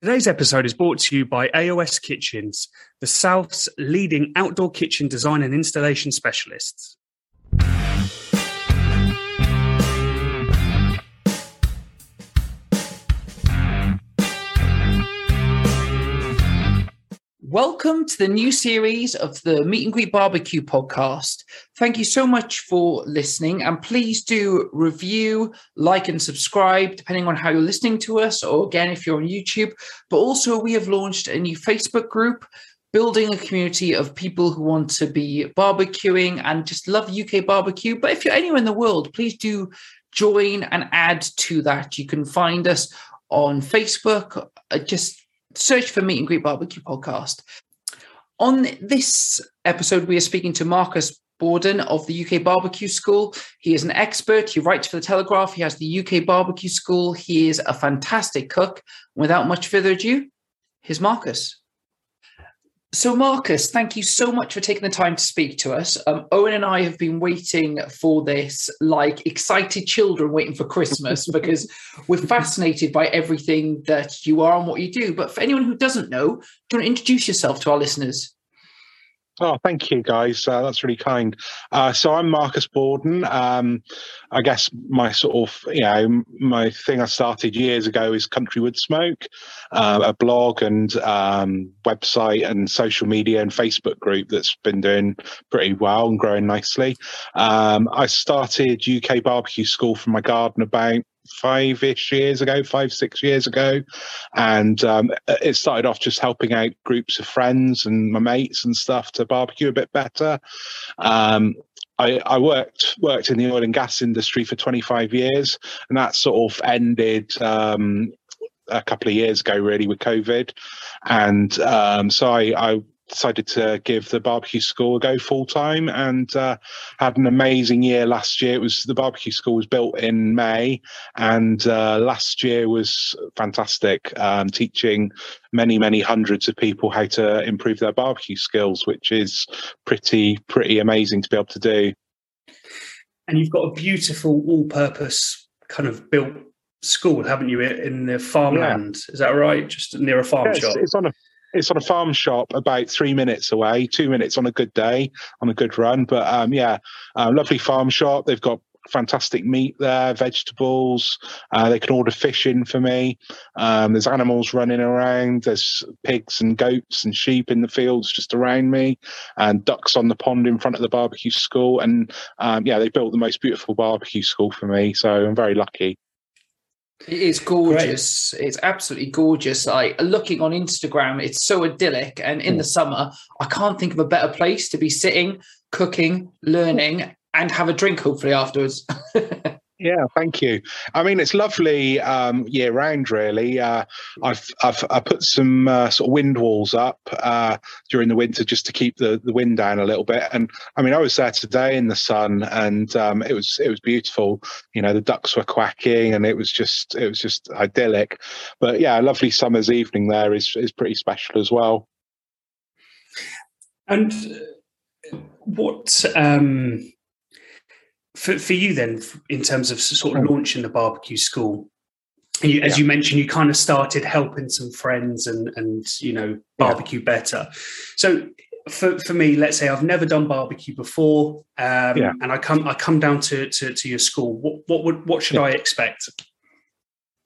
Today's episode is brought to you by AOS Kitchens, the South's leading outdoor kitchen design and installation specialists. Welcome to the new series of the Meet and Greet Barbecue podcast. Thank you so much for listening, and please do review, like, and subscribe depending on how you're listening to us, or again, if you're on YouTube. But also, we have launched a new Facebook group building a community of people who want to be barbecuing and just love UK barbecue. But if you're anywhere in the world, please do join and add to that. You can find us on Facebook. Uh, just search for Meet and Greet Barbecue podcast. On this episode, we are speaking to Marcus Bawdon of the UK Barbecue School. He is an expert. He writes for the Telegraph. He has the UK Barbecue School. He is a fantastic cook. Without much further ado, here's Marcus. So, Marcus, thank you so much for taking the time to speak to us. Um, Owen and I have been waiting for this like excited children waiting for Christmas because we're fascinated by everything that you are and what you do. But for anyone who doesn't know, do you want to introduce yourself to our listeners? Oh, thank you, guys. Uh, that's really kind. Uh, so I'm Marcus Bawdon. Um, I guess my sort of, you know, my thing I started years ago is Country Wood Smoke, uh, a blog and um, website and social media and Facebook group that's been doing pretty well and growing nicely. Um, I started UK Barbecue School from my garden about five ish years ago, five, six years ago. And um, it started off just helping out groups of friends and my mates and stuff to barbecue a bit better. Um, I, I, worked worked in the oil and gas industry for 25 years, and that sort of ended um, a couple of years ago, really, with COVID. And um, so I, I decided to give the barbecue school a go full time and uh, had an amazing year last year. It was the barbecue school was built in May, and uh, last year was fantastic, um, teaching many many hundreds of people how to improve their barbecue skills, which is pretty pretty amazing to be able to do. And you've got a beautiful all-purpose kind of built school, haven't you, in the farmland? Yeah. Is that right? Just near a farm yeah, shop. It's, it's on a it's on a farm shop about three minutes away, two minutes on a good day, on a good run. But um, yeah, uh, lovely farm shop. They've got fantastic meat there, vegetables. Uh, they can order fish in for me. Um, there's animals running around. There's pigs and goats and sheep in the fields just around me, and ducks on the pond in front of the barbecue school. And um, yeah, they built the most beautiful barbecue school for me. So I'm very lucky. It is gorgeous. Great. It's absolutely gorgeous. Like looking on Instagram, it's so idyllic. And in mm. the summer, I can't think of a better place to be sitting, cooking, learning, and have a drink hopefully afterwards. Yeah, thank you. I mean, it's lovely um, year round, really. Uh, I've, I've I put some uh, sort of wind walls up uh, during the winter just to keep the, the wind down a little bit. And I mean, I was there today in the sun, and um, it was it was beautiful. You know, the ducks were quacking, and it was just it was just idyllic. But yeah, a lovely summer's evening there is is pretty special as well. And what um, for, for you then, in terms of sort of launching the barbecue school, you, as yeah. you mentioned, you kind of started helping some friends and and you know barbecue yeah. better. So for, for me, let's say I've never done barbecue before, um, yeah. and I come I come down to, to, to your school. What what would what should I expect?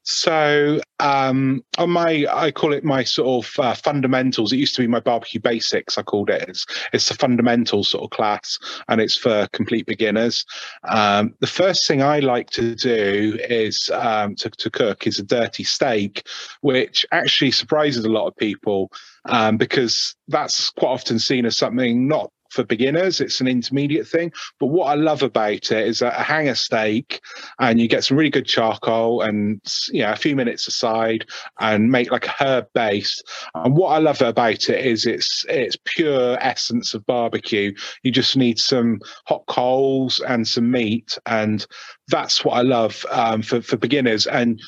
So um, on my, I call it my sort of uh, fundamentals. It used to be my barbecue basics. I called it. It's it's the fundamentals sort of class, and it's for complete beginners. Um, the first thing I like to do is um, to, to cook is a dirty steak, which actually surprises a lot of people um, because that's quite often seen as something not for beginners. It's an intermediate thing. But what I love about it is that a hanger steak and you get some really good charcoal and you know a few minutes aside and make like a herb base. And what I love about it is it's it's pure essence of barbecue. You just need some hot coals and some meat and that's what I love um, for for beginners. And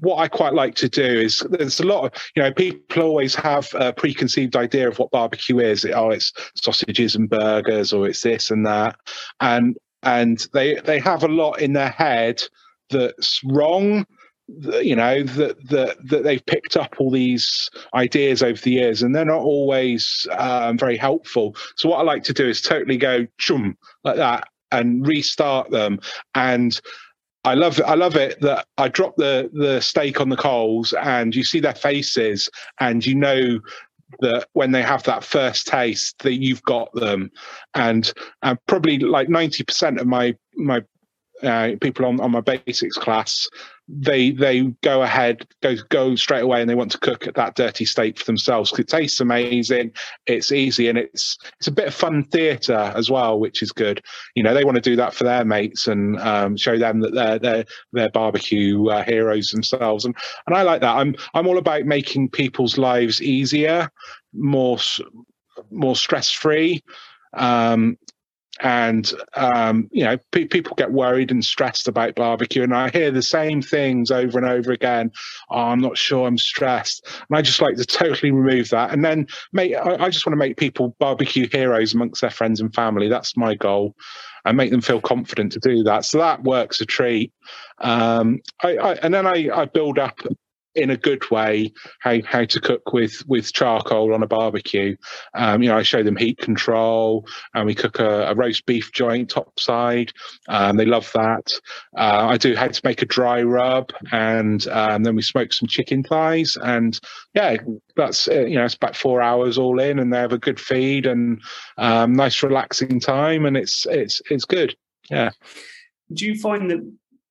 what I quite like to do is there's a lot of you know people always have a preconceived idea of what barbecue is. Oh, it's sausages and burgers, or it's this and that, and and they they have a lot in their head that's wrong you know that that that they've picked up all these ideas over the years and they're not always um, very helpful. So what i like to do is totally go chum like that and restart them. And I love I love it that I drop the the steak on the coals and you see their faces and you know that when they have that first taste that you've got them. And uh, probably like 90% of my my uh, people on, on my basics class they they go ahead go go straight away and they want to cook at that dirty steak for themselves. It tastes amazing. It's easy and it's it's a bit of fun theatre as well which is good. You know they want to do that for their mates and um, show them that they're they're, they're barbecue uh, heroes themselves. And and I like that. I'm I'm all about making people's lives easier more more stress free um, and um, you know pe- people get worried and stressed about barbecue and i hear the same things over and over again. Oh, i'm not sure i'm stressed. And i just like to totally remove that. And then make I, I just want to make people barbecue heroes amongst their friends and family. That's my goal. And make them feel confident to do that. So that works a treat. Um, I, I, and then I, I build up in a good way how how to cook with with charcoal on a barbecue. Um, you know, I show them heat control, and we cook a, a roast beef joint topside. Um, they love that. Uh, I do how to make a dry rub, and um, then we smoke some chicken thighs, and yeah, that's you know it's about four hours all in, and they have a good feed and um, nice relaxing time, and it's it's it's good. Yeah. Do you find that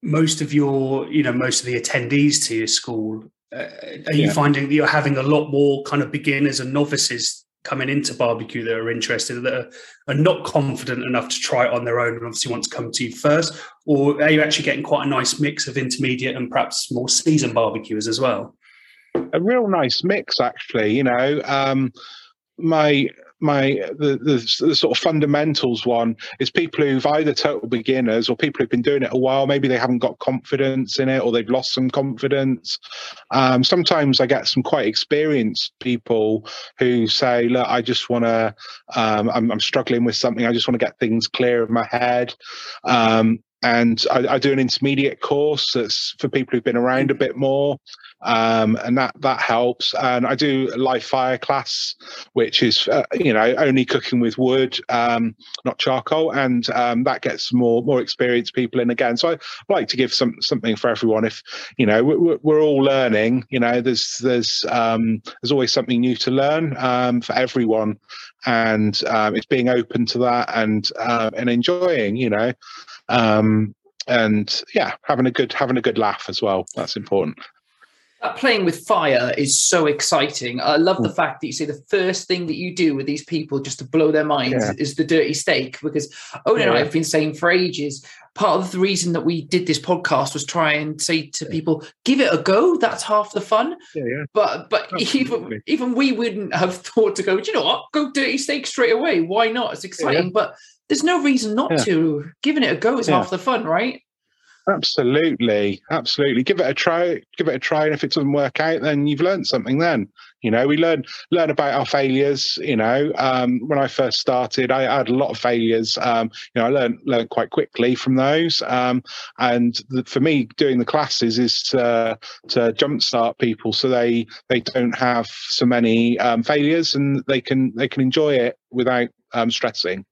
most of your, you know, most of the attendees to your school uh, are you yeah. finding that you're having a lot more kind of beginners and novices coming into barbecue that are interested that are, are, not confident enough to try it on their own and obviously want to come to you first or are you actually getting quite a nice mix of intermediate and perhaps more seasoned barbecuers as well a real nice mix actually you know um, my my the, the, the sort of fundamentals one is people who've either total beginners or people who've been doing it a while. Maybe they haven't got confidence in it or they've lost some confidence. Um, sometimes I get some quite experienced people who say, "Look, I just want to. Um, I'm, I'm, struggling with something. I just want to get things clear in my head." Um, and I, I, do an intermediate course that's for people who've been around a bit more um, and that that helps. And I do a live fire class, which is uh, you know only cooking with wood, um, not charcoal, and um, that gets more more experienced people in again. So I like to give some something for everyone. If you know we're, we're all learning, you know there's there's um, there's always something new to learn um, for everyone, and um, it's being open to that and uh, and enjoying, you know. Um, and yeah, having a good having a good laugh as well. That's important playing with fire is so exciting. I love the mm. fact that you say the first thing that you do with these people just to blow their minds yeah. is the dirty steak. Because oh no, yeah. I've been saying for ages. Part of the reason that we did this podcast was try and say to people, give it a go. That's half the fun. Yeah, yeah. But but even even we wouldn't have thought to go. Do you know what? Go dirty steak straight away. Why not? It's exciting. But there's no reason not to. Giving it a go is half the fun, right? Absolutely, absolutely. Give it a try. Give it a try, and if it doesn't work out, then you've learned something. Then you know we learn learn about our failures. You know, um, when I first started, I, had a lot of failures. Um, you know, I learned learned quite quickly from those. Um, and the, for me, doing the classes is to to jumpstart people so they they don't have so many um, failures and they can they can enjoy it without um, stressing.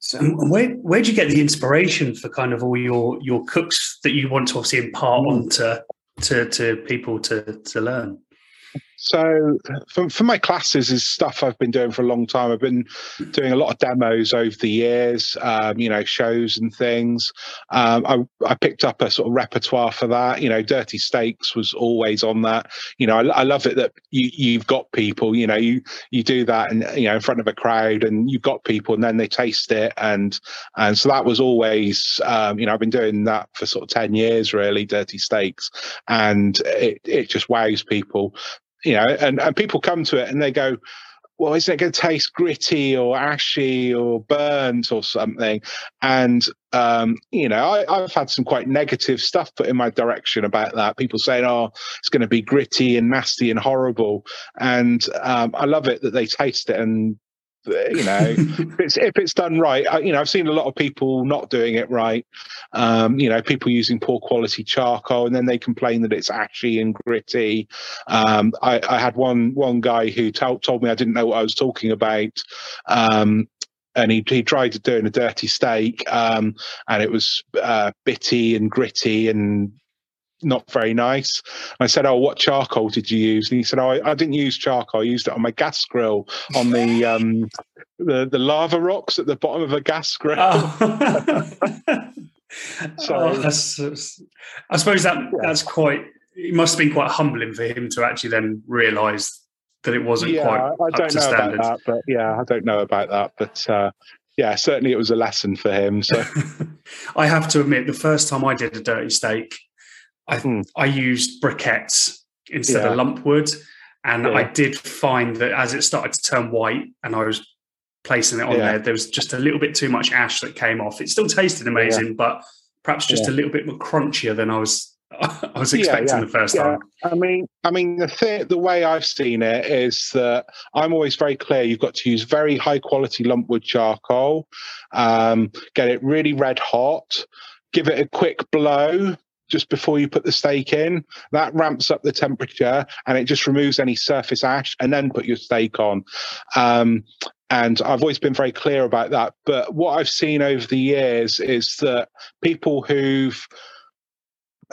So where where do you get the inspiration for kind of all your your cooks that you want to obviously impart mm. onto to to people to to learn? So for, for my classes is stuff I've been doing for a long time. I've been doing a lot of demos over the years, um, you know, shows and things. Um, I, I, picked up a sort of repertoire for that. You know, Dirty Steaks was always on that. You know, I, I love it that you, you've got people. You know, you you do that and you know in front of a crowd, and you've got people, and then they taste it, and and so that was always, um, you know, I've been doing that for sort of ten years, really. Dirty Steaks, and it it just wows people you know, and, and people come to it and they go, well, isn't it going to taste gritty or ashy or burnt or something? And, um, you know, I, have had some quite negative stuff put in my direction about that. People saying, oh, it's going to be gritty and nasty and horrible. And um, I love it that they taste it and you know, if it's if it's done right, I, you know, I've seen a lot of people not doing it right. Um, you know, people using poor quality charcoal, and then they complain that it's ashy and gritty. Um, I, I, had one one guy who t- told me I didn't know what I was talking about. Um, and he, he tried doing a dirty steak, um, and it was uh, bitty and gritty and not very nice. I said, "Oh, what charcoal did you use?" And he said, "Oh, I, I didn't use charcoal. I used it on my gas grill on the um, the the lava rocks at the bottom of a gas grill." Oh. so oh, that's, I suppose that yeah. that's quite. It must have been quite humbling for him to actually then realise that it wasn't yeah, quite I don't know standard. about that, but yeah, I don't know about that, but. Uh, yeah, certainly it was a lesson for him. So I have to admit, the first time I did a dirty steak, I mm. I used briquettes instead yeah. of lump wood, and yeah. I did find that as it started to turn white, and I was placing it on yeah. there, there was just a little bit too much ash that came off. It still tasted amazing, but perhaps just a little bit more crunchier than I was I was expecting the first time. I mean, I mean the thing, the way I've seen it is that I'm always very clear. You've got to use very high quality lumpwood charcoal, um, get it really red hot, give it a quick blow just before you put the steak in. That ramps up the temperature and it just removes any surface ash, and then put your steak on. Um, and I've always been very clear about that. But what I've seen over the years is that people who've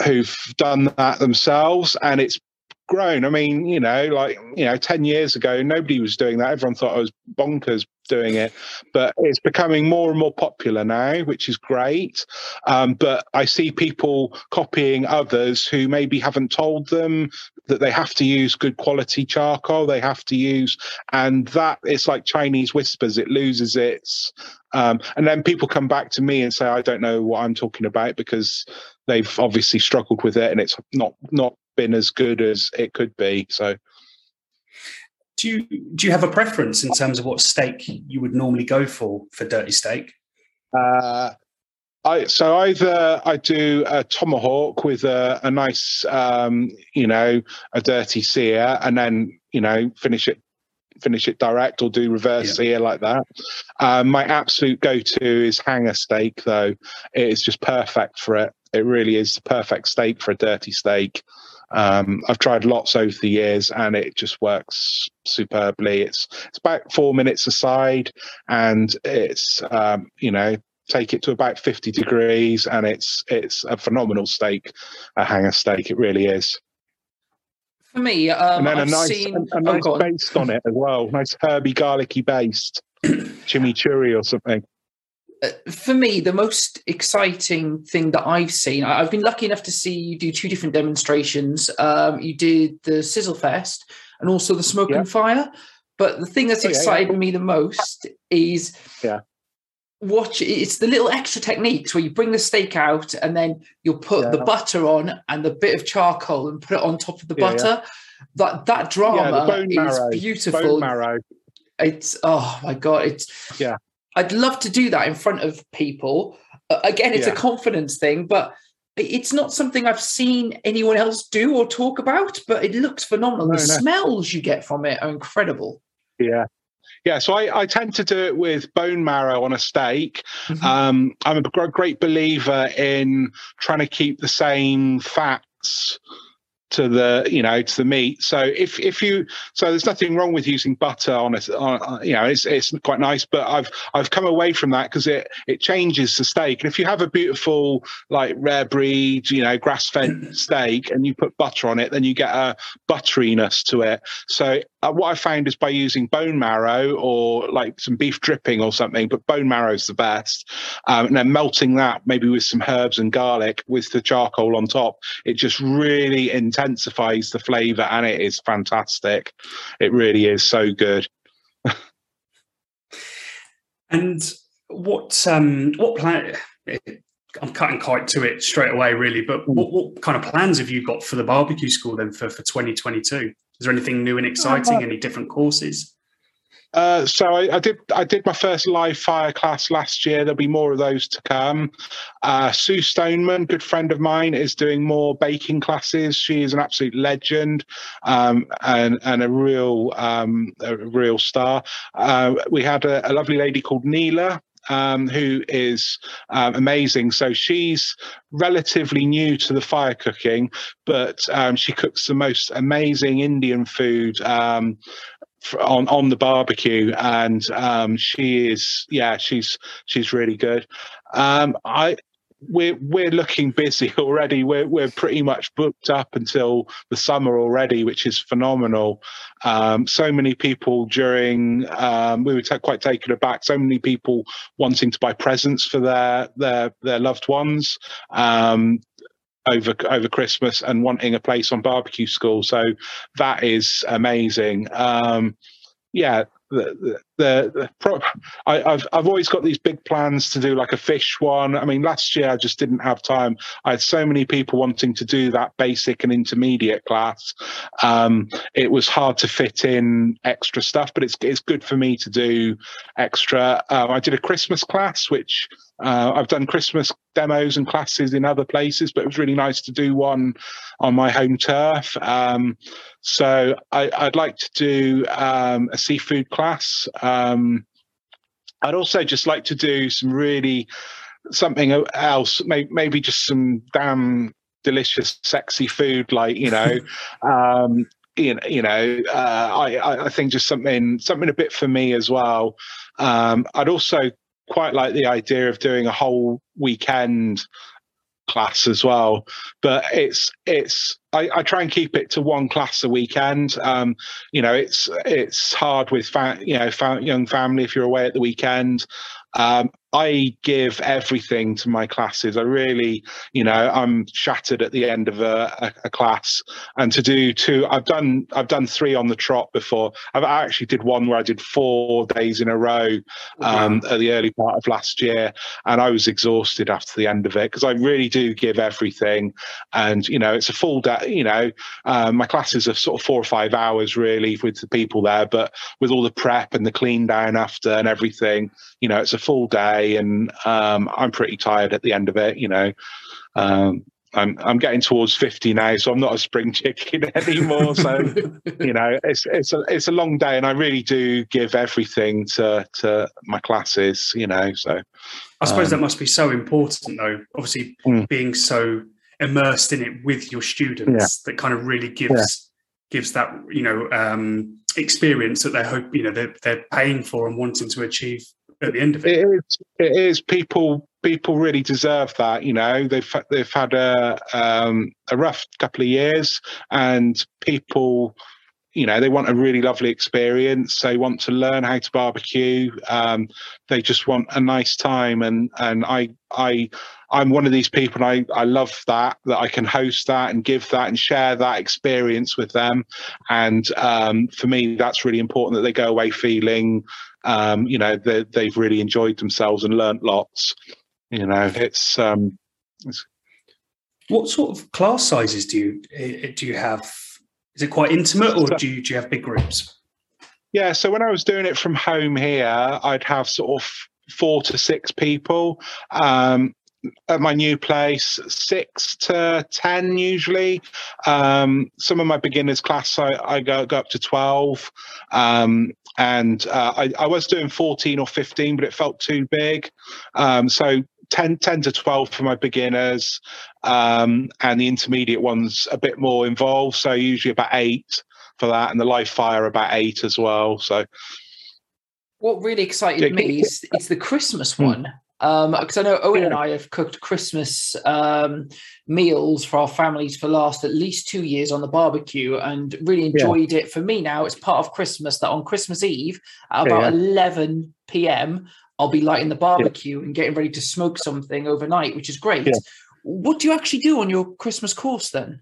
who've done that themselves and it's grown. I mean, you know, like, you know, 10 years ago, nobody was doing that. Everyone thought I was bonkers doing it, but it's becoming more and more popular now, which is great. Um, but I see people copying others who maybe haven't told them that they have to use good quality charcoal, they have to use, and that it's like Chinese whispers, it loses its. Um, and then people come back to me and say, I don't know what I'm talking about because they've obviously struggled with it and it's not not been as good as it could be. So, do you do you have a preference in terms of what steak you would normally go for for dirty steak? Uh, I so either I do a tomahawk with a, a nice, um, you know, a dirty sear, and then you know finish it finish it direct or do reverse yeah. sear like that. Um, my absolute go-to is hanger steak, though. It is just perfect for it. It really is the perfect steak for a dirty steak. Um, I've tried lots over the years, and it just works superbly. It's it's about four minutes aside, and it's um, you know take it to about 50 degrees and it's it's a phenomenal steak a hanger steak. It really is. For me um, and then I've a nice seen... a, a nice oh, baste on it as well. Nice herby garlicky based chimichurri or something for me, the most exciting thing that I've seen, I've been lucky enough to see you do two different demonstrations. Um, you did the Sizzle Fest and also the Smoke yeah. and Fire. But the thing that's oh, excited yeah. me the most is yeah. watch it's the little extra techniques where you bring the steak out and then you'll put yeah. the butter on and the bit of charcoal and put it on top of the butter. That that drama is beautiful. Bone marrow. It's oh my god, it's yeah. I'd love to do that in front of people. Uh, again, it's yeah. a confidence thing, but it's not something I've seen anyone else do or talk about, but it looks phenomenal. No, the no. smells you get from it are incredible. Yeah. Yeah, so I, I, tend to do it with bone marrow on a steak. Mm-hmm. Um, I'm a great believer in trying to keep the same fats to the you know to the meat. So if if you so there's nothing wrong with using butter on it on, you know it's it's quite nice but i've i've come away from that because it it changes the steak. And if you have a beautiful like rare breed you know grass fed steak and you put butter on it then you get a butteriness to it. So uh, what I found is by using bone marrow or like some beef dripping or something, but bone marrow is the best. Um, and then melting that maybe with some herbs and garlic with the charcoal on top, it just really intensifies the flavor and it is fantastic. It really is so good. and what um, what plan? I'm cutting quite to it straight away, really. But hmm. what, what kind of plans have you got for the barbecue school then for, for 2022? Is there anything new and exciting? Any different courses? Uh, so I, I, did I did my first live fire class last year. There'll be more of those to come. Uh, Sue Stoneman, good friend of mine, is doing more baking classes. She is an absolute legend um, and and a real um, a real star. Uh, we had a, a lovely lady called Neela um, who is um, amazing. So she's relatively new to the fire cooking, but um, she cooks the most amazing Indian food. Um, on on the barbecue and um, she is yeah she's she's really good um, i we're we're looking busy already. We're we're pretty much booked up until the summer already, which is phenomenal. Um, so many people during um, we were t- quite taken aback. So many people wanting to buy presents for their their their loved ones. Um, over over Christmas and wanting a place on barbecue school, so that is amazing. Um, yeah, the, the, the pro, I, have I've always got these big plans to do like a fish one. I mean, last year I just didn't have time. I had so many people wanting to do that basic and intermediate class. Um, it was hard to fit in extra stuff, but it's it's good for me to do extra. Um, I did a Christmas class, which uh, I've done Christmas demos and classes in other places, but it was really nice to do one on my home turf. Um, so I, would like to do um, a seafood class. Um, I'd also just like to do some really something else, maybe just some damn delicious, sexy food, like you know. um, you know, you know uh, I, I think just something something a bit for me as well. Um, I'd also quite like the idea of doing a whole weekend class as well. But it's it's I, I, try and keep it to one class a weekend. Um you know it's it's hard with fa- you know fa- young family if you're away at the weekend. Um I give everything to my classes. I really, you know, I'm shattered at the end of a, a, a, class. And to do two, I've done, I've done three on the trot before. I've I actually did one where I did four days in a row um, at the early part of last year, and I was exhausted after the end of it because I really do give everything. And you know, it's a full day. You know, um, my classes are sort of four or five hours really with the people there, but with all the prep and the clean down after and everything, you know, it's a full day and um, I'm pretty tired at the end of it. You know, um, I'm I'm getting towards fifty now, so I'm not a spring chicken anymore. So you know, it's it's a it's a long day, and I really do give everything to to my classes. You know, so I suppose um, that must be so important, though. Obviously, mm. being so immersed in it with your students, yeah. that kind of really gives yeah. gives that you know um, experience that they hope you know they're, they're paying for and wanting to achieve at the end of it. It is. It is. People people really deserve that. You know, they've they've had a um, a rough couple of years, and people. You know, they want a really lovely experience. They want to learn how to barbecue. Um, they just want a nice time, and and I I I'm one of these people. I I love that that I can host that and give that and share that experience with them. And um, for me, that's really important that they go away feeling um, you know, that they've really enjoyed themselves and learnt lots. You know, it's, um, it's what sort of class sizes do you eh, do you have? Is it quite intimate, or do you, do you have big groups? Yeah, so when I was doing it from home here, I'd have sort of four to six people. Um, at my new place, six to ten usually. Um, some of my beginners class, I, I go, go up to twelve. Um, and uh, I, I, was doing 14 or 15 but it felt too big um, so 10, 10, to 12 for my beginners um, and the intermediate ones a bit more involved so usually about eight for that and the live fire about eight as well so what really excited me is it's the christmas hmm. One um because i know owen yeah. and i have cooked christmas um meals for our families for last at least two years on the barbecue and really enjoyed yeah. it for me now it's part of christmas that on christmas eve at about yeah. 11 p.m i'll be lighting the barbecue and getting ready to smoke something overnight which is great what do you actually do on your christmas course then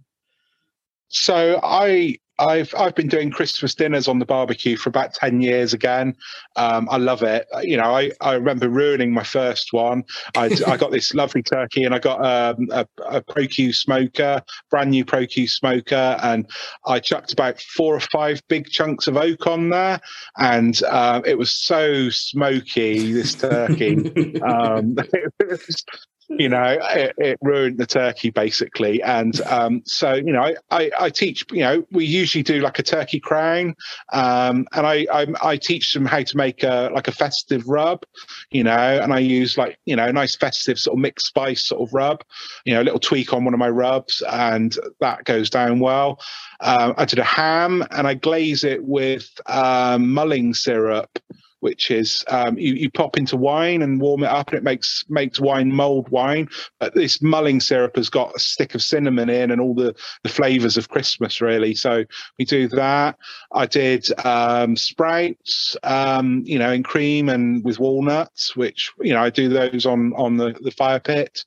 so I I've I've been doing Christmas dinners on the barbecue for about ten years again. Um, I love it. You know, I, I remember ruining my first one. I I got this lovely turkey, and I got um, a, a ProQ smoker, brand new ProQ smoker, and I chucked about four or five big chunks of oak on there, and uh, it was so smoky. This turkey. um, it was, you know, it, it, ruined the turkey basically. And um, so, you know, I, I, I, teach, you know, we usually do like a turkey crown, um, and I, I, I teach them how to make a like a festive rub, you know, and I use like you know nice festive sort of mixed spice sort of rub, you know, a little tweak on one of my rubs, and that goes down well. Um, I did a ham, and I glaze it with um, mulling syrup which is um, you, you pop into wine and warm it up, and it makes makes wine mulled wine. But this mulling syrup has got a stick of cinnamon in and all the the flavors of Christmas, really. So we do that. I did um, sprouts, um, you know, in cream and with walnuts, which you know I do those on on the the fire pit.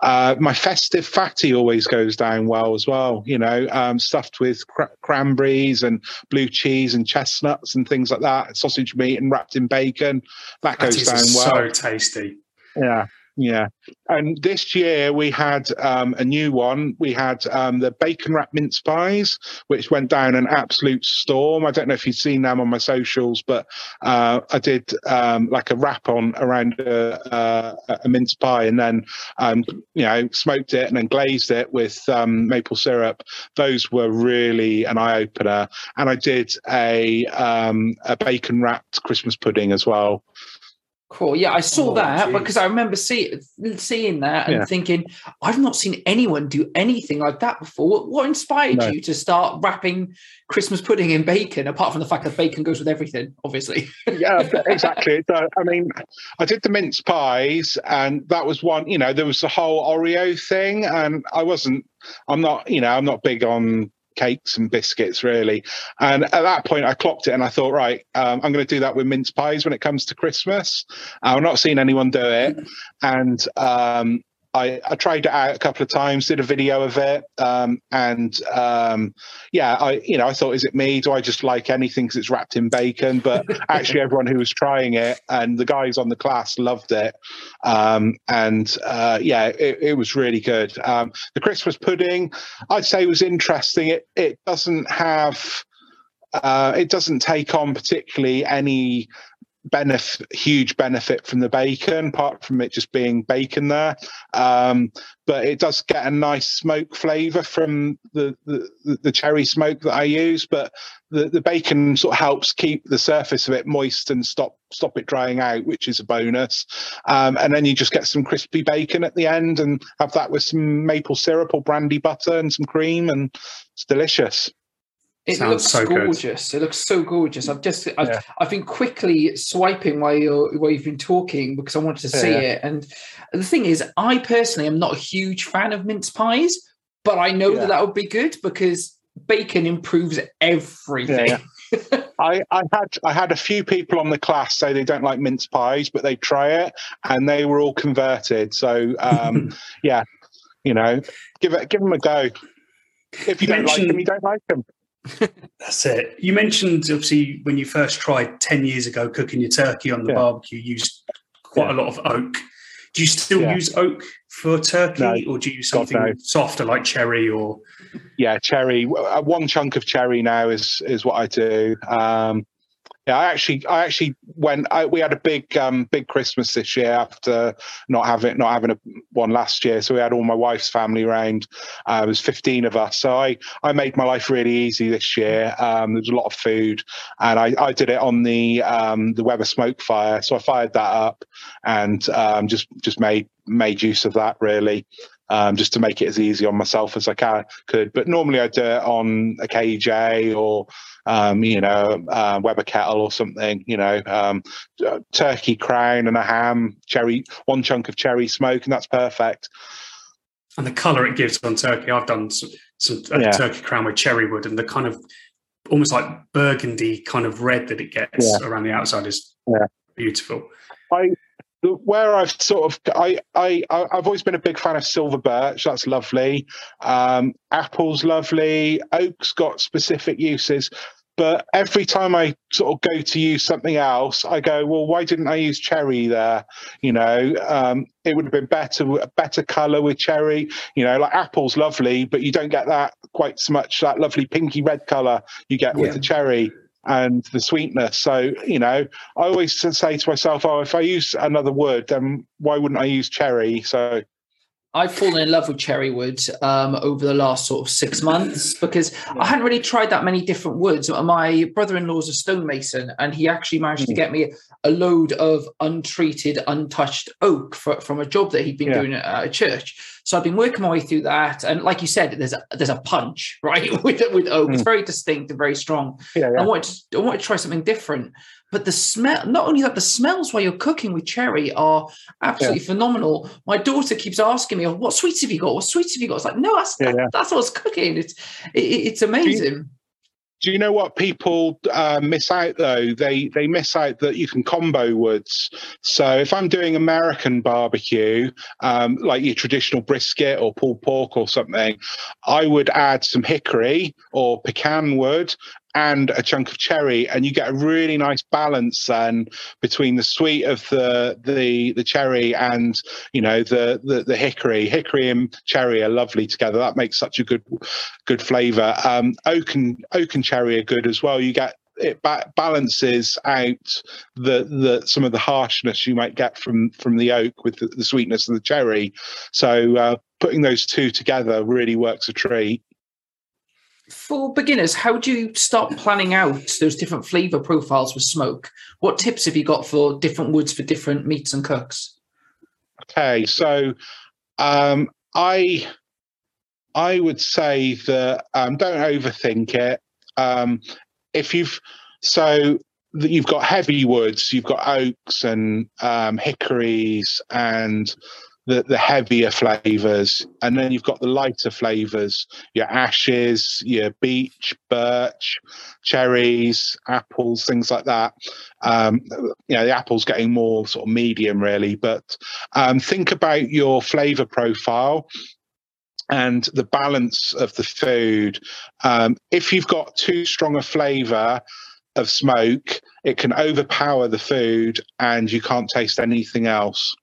Uh, my festive fatty always goes down well as well, you know, um, stuffed with cr- cranberries and blue cheese and chestnuts and things like that, sausage meat and wrapped in bacon. That goes down well. So tasty. Yeah. Yeah, and this year we had um, a new one. We had um, the bacon wrap mince pies, which went down an absolute storm. I don't know if you've seen them on my socials, but uh, I did um, like a wrap on around a, a, a mince pie, and then um, you know smoked it and then glazed it with um, maple syrup. Those were really an eye opener. And I did a um, a bacon wrapped Christmas pudding as well. Cool. Yeah, I saw oh, that geez. because I remember see, seeing that and yeah. thinking, I've not seen anyone do anything like that before. What inspired no. you to start wrapping Christmas pudding in bacon, apart from the fact that bacon goes with everything, obviously? yeah, exactly. So, I mean, I did the mince pies, and that was one, you know, there was the whole Oreo thing, and I wasn't, I'm not, you know, I'm not big on cakes and biscuits, really. And at that point, I clocked it and I thought, right, um, I'm going to do that with mince pies when it comes to Christmas. I've not seen anyone do it. And um, I, I, tried it out a couple of times, did a video of it, um, and um, yeah, I you know I thought, is it me? Do I just like anything because it's wrapped in bacon? But actually, everyone who was trying it and the guys on the class loved it, um, and uh, yeah, it, it, was really good. Um, the Christmas pudding, I'd say, was interesting. It it doesn't have. Uh, it doesn't take on particularly any benefit huge benefit from the bacon apart from it just being bacon there. Um, but it does get a nice smoke flavor from the, the, the cherry smoke that i use but the, the bacon sort of helps keep the surface of it moist and stop stop it drying out which is a bonus. Um, and then you just get some crispy bacon at the end and have that with some maple syrup or brandy butter and some cream and it's delicious it Sounds looks so gorgeous. Good. It looks so gorgeous. I've just I've, yeah. I've been quickly swiping while you while you've been talking because I wanted to see yeah. it. And the thing is, I personally am not a huge fan of mince pies, but I know yeah. that that would be good because bacon improves everything. I, I had I had a few people on the class say they don't like mince pies, but they try it and they were all converted. So um, yeah, you know, give it give them a go. If you, you don't like them, you don't like them. That's it. You mentioned obviously when you first tried 10 years ago cooking your turkey on the yeah. barbecue, you used quite yeah. a lot of oak. Do you still yeah. use oak for turkey no. or do you use something no. softer like cherry or? Yeah, cherry. Uh, one chunk of cherry now is is what I do. Um, yeah, I actually, I actually went. I, we had a big, um, big Christmas this year after not having not having a, one last year. So we had all my wife's family around. Uh, there was fifteen of us. So I, I made my life really easy this year. Um, there was a lot of food, and I, I did it on the um, the Weber smoke fire. So I fired that up and um, just just made made use of that really um, just to make it as easy on myself as I can, could. But normally I do it on a KJ or um, you know, uh, Weber kettle or something, you know, um, turkey crown and a ham, cherry, one chunk of cherry smoke, and that's perfect. And the colour it gives on turkey, I've done some, some uh, yeah. turkey crown with cherry wood, and the kind of almost like burgundy kind of red that it gets yeah. around the outside is yeah. beautiful. I where I've sort of I I I've always been a big fan of silver birch. That's lovely. Um, apple's lovely. Oak's got specific uses. But every time I sort of go to use something else, I go, well, why didn't I use cherry there? You know, um, it would have been better, a better color with cherry. You know, like apple's lovely, but you don't get that quite so much that lovely pinky red color you get yeah. with the cherry and the sweetness. So, you know, I always say to myself, oh, if I use another wood, then why wouldn't I use cherry? So I've fallen in love with cherry wood um, over the last sort of six months because I hadn't really tried that many different woods. My brother-in-law's a stonemason, and he actually managed to get me a load of untreated, untouched oak for, from a job that he'd been yeah. doing at a church. So I've been working my way through that, and like you said, there's a, there's a punch right with with oak. Mm. It's very distinct and very strong. Yeah, yeah. I wanted to, I wanted to try something different. But the smell, not only that, the smells while you're cooking with cherry are absolutely yeah. phenomenal. My daughter keeps asking me, oh, "What sweets have you got? What sweets have you got?" It's like, no, that's yeah. that's what's cooking. It's it, it's amazing. Do you, know what people uh, miss out though? They they miss out that you can combo woods. So if I'm doing American barbecue, um, like your traditional brisket or pulled pork or something, I would add some hickory or pecan wood and a chunk of cherry, and you get a really nice balance then between the sweet of the the the cherry and you know the the, the hickory. Hickory and cherry are lovely together. That makes such a good good flavour. Um, oak and oak and cherry are good as well. You get it ba- balances out the the some of the harshness you might get from from the oak with the, the sweetness of the cherry. So uh, putting those two together really works a treat for beginners, how do you start planning out those different flavor profiles with smoke? What tips have you got for different woods for different meats and cooks? Okay, so um, I I would say that um, don't overthink it. Um, if you've so that you've got heavy woods, you've got oaks and um, hickories and the, the heavier flavors, and then you've got the lighter flavors, your ashes, your beech, birch, cherries, apples, things like that. Um, you know, the apple's getting more sort of medium, really. But um, think about your flavor profile and the balance of the food. Um, if you've got too strong a flavor of smoke, it can overpower the food, and you can't taste anything else.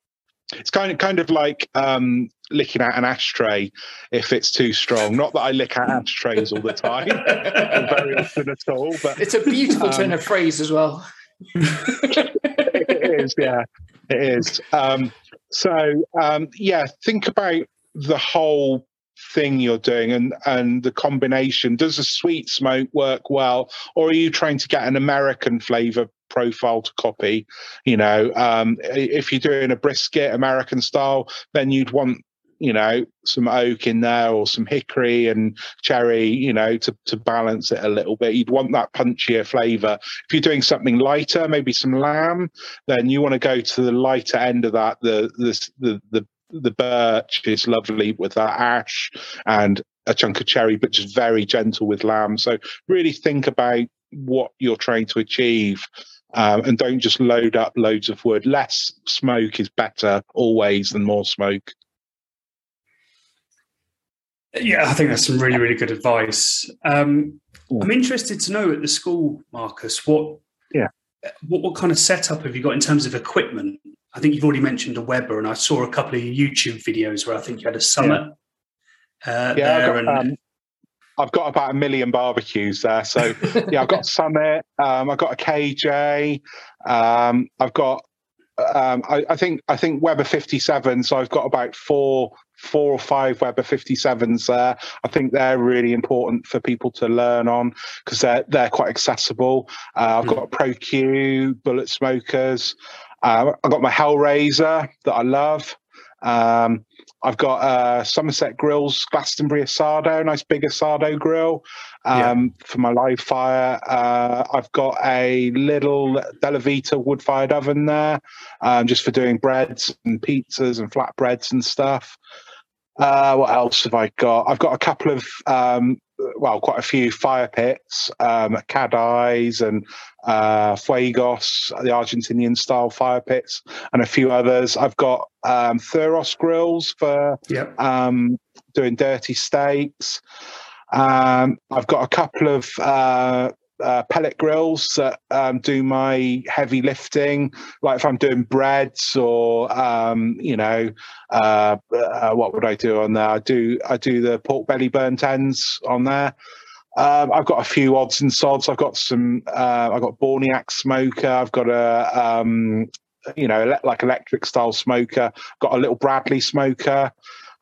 It's kind of kind of like um, licking out an ashtray if it's too strong. Not that I lick out ashtrays all the time, very often at all. But it's a beautiful um, turn of phrase as well. it is, yeah, it is. Um, so um, yeah, think about the whole thing you're doing and and the combination does a sweet smoke work well or are you trying to get an american flavor profile to copy. You know, um, if you're doing a brisket American style, then you'd want you know some oak in there or some hickory and cherry you know to, to balance it a little bit you'd want that punchier flavor if you're doing something lighter maybe some lamb then you want to go to the lighter end of that the the the, the the birch is lovely with that ash and a chunk of cherry, but just very gentle with lamb. So really think about what you're trying to achieve um, and don't just load up loads of wood. Less smoke is better always than more smoke. Yeah, I think that's some really, really good advice. Um, I'm interested to know at the school, Marcus, what yeah, what what kind of setup have you got in terms of equipment? I think you've already mentioned a Weber, and I saw a couple of YouTube videos where I think you had a summit. Yeah, uh, yeah there got, and, um, I've got about a million barbecues there. So yeah, I've got Summit. Um, I've got a KJ. Um, I've got. Um, I, I, think I think Weber 57. So I've got about four four or five Weber 57s there. I think they're really important for people to learn on because they're they're quite accessible. Uh, I've got a Pro Q bullet smokers. Uh, I've got my Hellraiser that I love. Um, I've got uh, Somerset Grills Glastonbury Asado, nice big Asado grill um, yeah. for my live fire. Uh, I've got a little Delivita wood fired oven there um, just for doing breads and pizzas and flatbreads and stuff. Uh, what else have I got? I've got a couple of, um, well, quite a few fire pits, um, and uh, Fuegos, the Argentinian style fire pits, and a few others. I've got um, Thuros grills for Yep. um, doing dirty steaks. Um, I've got a couple of uh, uh, pellet grills that um, do my heavy lifting, like if I'm doing breads or um, you know, uh, uh, what would I do on there? I do I do the pork belly burnt ends on there. Um, I've got a few odds and sods. I've got some. Uh, I've got Borniak smoker. I've got a um, you know like electric style smoker. got a little Bradley smoker.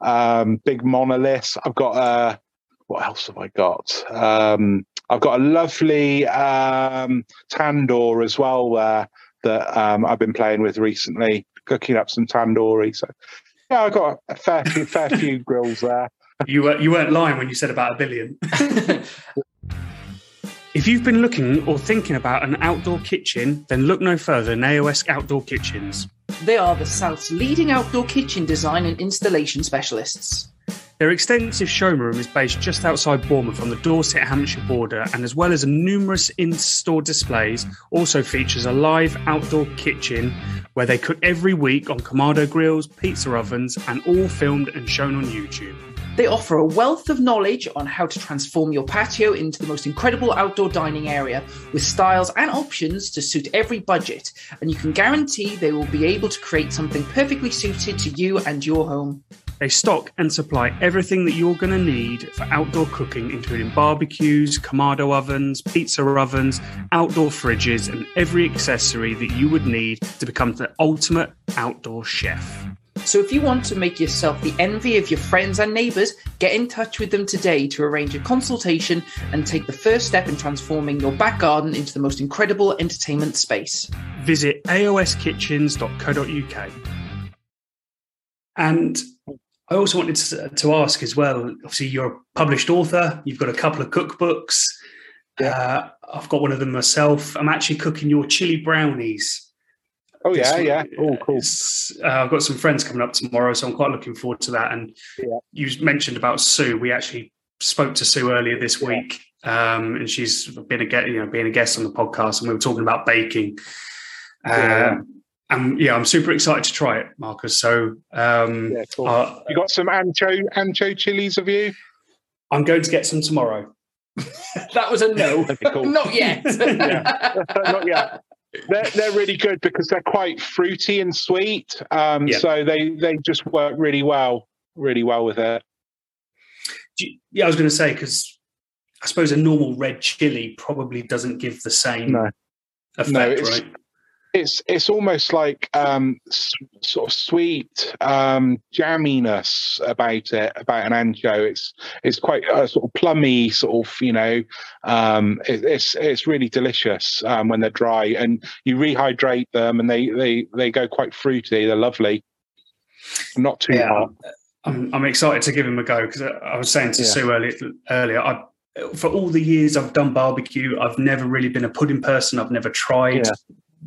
Um, big monolith. I've got a. What else have I got? Um, I've got a lovely um, tandoor as well there that um, I've been playing with recently, cooking up some tandoori. So yeah, I've got a fair few, fair few grills there. You were you weren't lying when you said about a billion. If you've been looking or thinking about an outdoor kitchen, then look no further than AOS Outdoor Kitchens. they are the South's leading outdoor kitchen design and installation specialists. Their extensive showroom is based just outside Bournemouth on the Dorset Hampshire border, and as well as numerous in store displays, also features a live outdoor kitchen where they cook every week on Kamado grills, pizza ovens, and all filmed and shown on YouTube. They offer a wealth of knowledge on how to transform your patio into the most incredible outdoor dining area with styles and options to suit every budget. And you can guarantee they will be able to create something perfectly suited to you and your home. They stock and supply everything that you're going to need for outdoor cooking, including barbecues, Kamado ovens, pizza ovens, outdoor fridges, and every accessory that you would need to become the ultimate outdoor chef. So if you want to make yourself the envy of your friends and neighbours, get in touch with them today to arrange a consultation and take the first step in transforming your back garden into the most incredible entertainment space. Visit aoskitchens.co.uk. And I also wanted to, to ask as well obviously, you're a published author, you've got a couple of cookbooks. Uh, I've got one of them myself. I'm actually cooking your chili brownies. Oh yeah, week. yeah. Oh, cool. Uh, I've got some friends coming up tomorrow, so I'm quite looking forward to that. And Yeah. you mentioned about Sue. We actually spoke to Sue earlier this week, um, and she's been a get, you know being a guest on the podcast, and we were talking about baking. Yeah. Um, and yeah, I'm super excited to try it, Marcus. So um, Yeah, cool. uh, You got some ancho ancho chilies, of you? I'm going to get some tomorrow. That was a no. Cool. Not yet. Not yet. They're, they're really good because they're quite fruity and sweet. Um, Yeah. So they, they just work really well, really well with it. You- yeah, I was going to say because I suppose a normal red chili probably doesn't give the same No. effect, No, right? It's it's almost like um, sort of sweet um, jamminess about it, about an ancho. It's it's quite uh, sort of plummy, sort of you know. Um, it, it's it's really delicious um, when they're dry, and you rehydrate them, and they they they go quite fruity. They're lovely, not too Yeah. hot. I'm, I'm excited to give them a go because I was saying to Yeah. Sue earlier, earlier I, for all the years I've done barbecue, I've never really been a pudding person. I've never tried Yeah.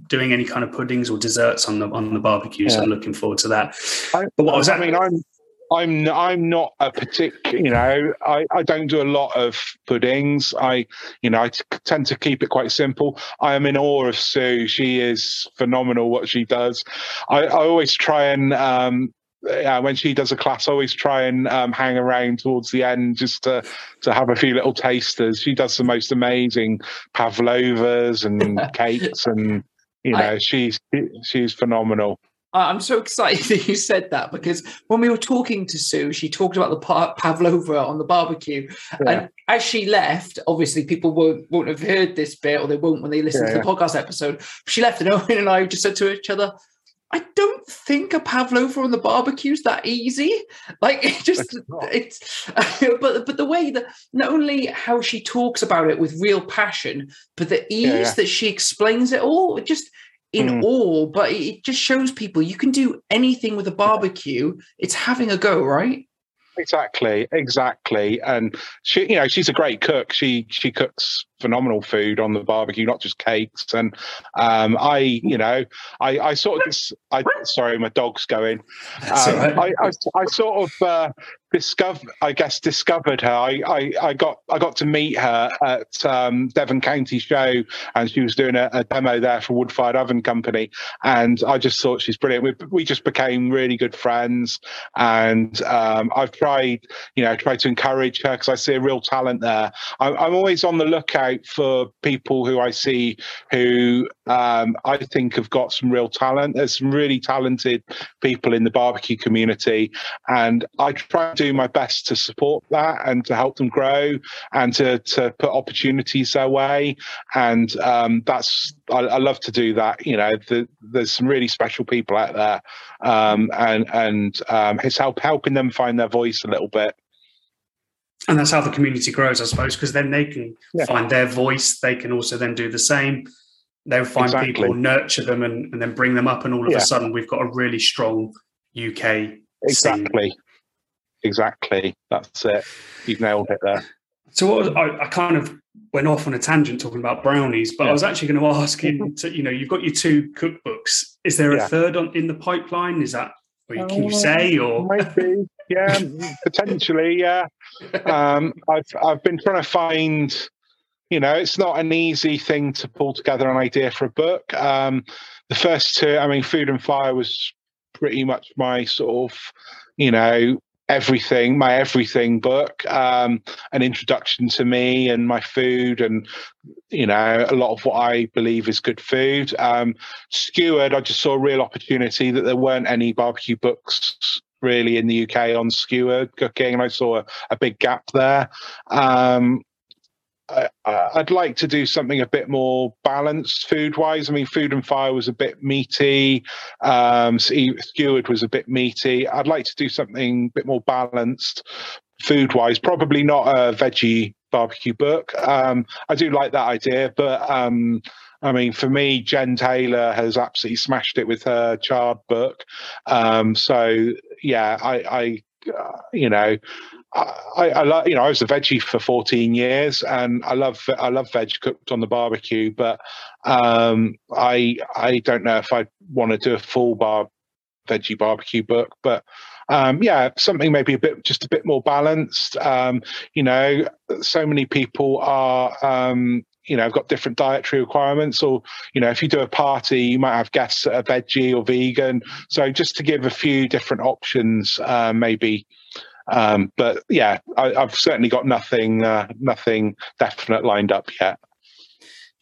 Doing any kind of puddings or desserts on the on the barbecue. So Yeah. I'm looking forward to that. I, but what was that? I mean, I'm I'm I'm not a particular. You know, I I don't do a lot of puddings. I you know I t- tend to keep it quite simple. I am in awe of Sue. She is phenomenal. What she does. I, I always try and. Um, yeah, when she does a class, I always try and um, hang around towards the end just to to have a few little tasters. She does the most amazing pavlovas and cakes, and you know I- she's she's phenomenal. I'm so excited that you said that because when we were talking to Sue, she talked about the pavlova on the barbecue, Yeah. and as she left, obviously people won't won't have heard this bit, or they won't when they listen Yeah, to the podcast episode. She left, and Owen and I just said to each other. I don't think a pavlova on the barbecue's that easy. Like it just It's but but the way that not only how she talks about it with real passion, but the ease Yeah, yeah. that she explains it all, just in Mm. awe. But it just shows people you can do anything with a barbecue. It's having a go, right? Exactly, exactly. And she, you know, she's a great cook. She she cooks phenomenal food on the barbecue, not just cakes. And um, I, you know, I, I sort of, I sorry, my dog's going. Um, right. I, I, I, sort of uh, discover I guess discovered her. I, I, I got I got to meet her at um, Devon County Show, and she was doing a, a, demo there for Wood Fired Oven Company, and I just thought she's brilliant. We we just became really good friends, and um, I've tried you know tried to encourage her because I see a real talent there. I, I'm always on the lookout for people who I see who um, I think have got some real talent. There's some really talented people in the barbecue community, and I try to do my best to support that and to help them grow and to to put opportunities their way. And um, that's I, I, love to do that. You know, the, there's some really special people out there, um, and and um, it's help helping them find their voice a little bit and that's how the community grows, I suppose, because then they can yeah. find their voice. They can also then do the same they'll find exactly. people, nurture them, and, and, then bring them up, and all of yeah. a sudden we've got a really strong UK. Exactly. Scene. Exactly. That's it. You've nailed it there. So was, I, I, kind of went off on a tangent talking about brownies, but yeah. I was actually going to ask you. To, you know, you've got your two cookbooks. Is there a third on in the pipeline? Is that can you uh, say or maybe? Yeah, potentially. Yeah. Um, I've I've been trying to find you know, it's not an easy thing to pull together an idea for a book. Um, the first two, I mean, Food and Fire was pretty much my sort of, you know, everything, my everything book, um, an introduction to me and my food, and you know, a lot of what I believe is good food. Um, Skewered, I just saw a real opportunity that there weren't any barbecue books really in the UK on skewer cooking, and I saw a, a big gap there. Um, I, would like to do something a bit more balanced food wise. I mean, Food and Fire was a bit meaty. Um, was a bit meaty. I'd like to do something a bit more balanced food wise. Probably not a veggie barbecue book. Um, I do like that idea, but um, I mean, for me, Jen Taylor has absolutely smashed it with her charred book. Um, so yeah, I, I uh, you know, I, I love, you know, I was a veggie for 14 years, and I love, I love veg cooked on the barbecue. But um, I, I don't know if I want to do a full bar veggie barbecue book, but um, yeah, something maybe a bit, just a bit more balanced. Um, you know, so many people are, um, you know, I've got different dietary requirements, or you know, if you do a party, you might have guests that are veggie or vegan. So just to give a few different options, uh, maybe um, but yeah, I, have certainly got nothing, uh, nothing definite lined up yet.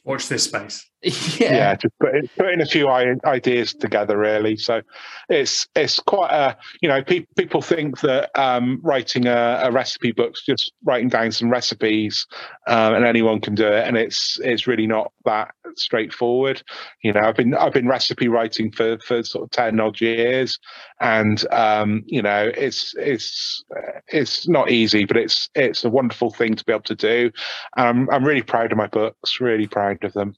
Watch this space. yeah. yeah, just put, putting a few ideas together, really. So it's it's quite a you know pe- people think that um, writing a, a, recipe book's just writing down some recipes um, and anyone can do it, and it's it's really not that straightforward. You know, I've been I've been recipe writing for for sort of ten odd years, and um, you know it's it's it's not easy, but it's it's a wonderful thing to be able to do. I'm I'm really proud of my books, really proud of them.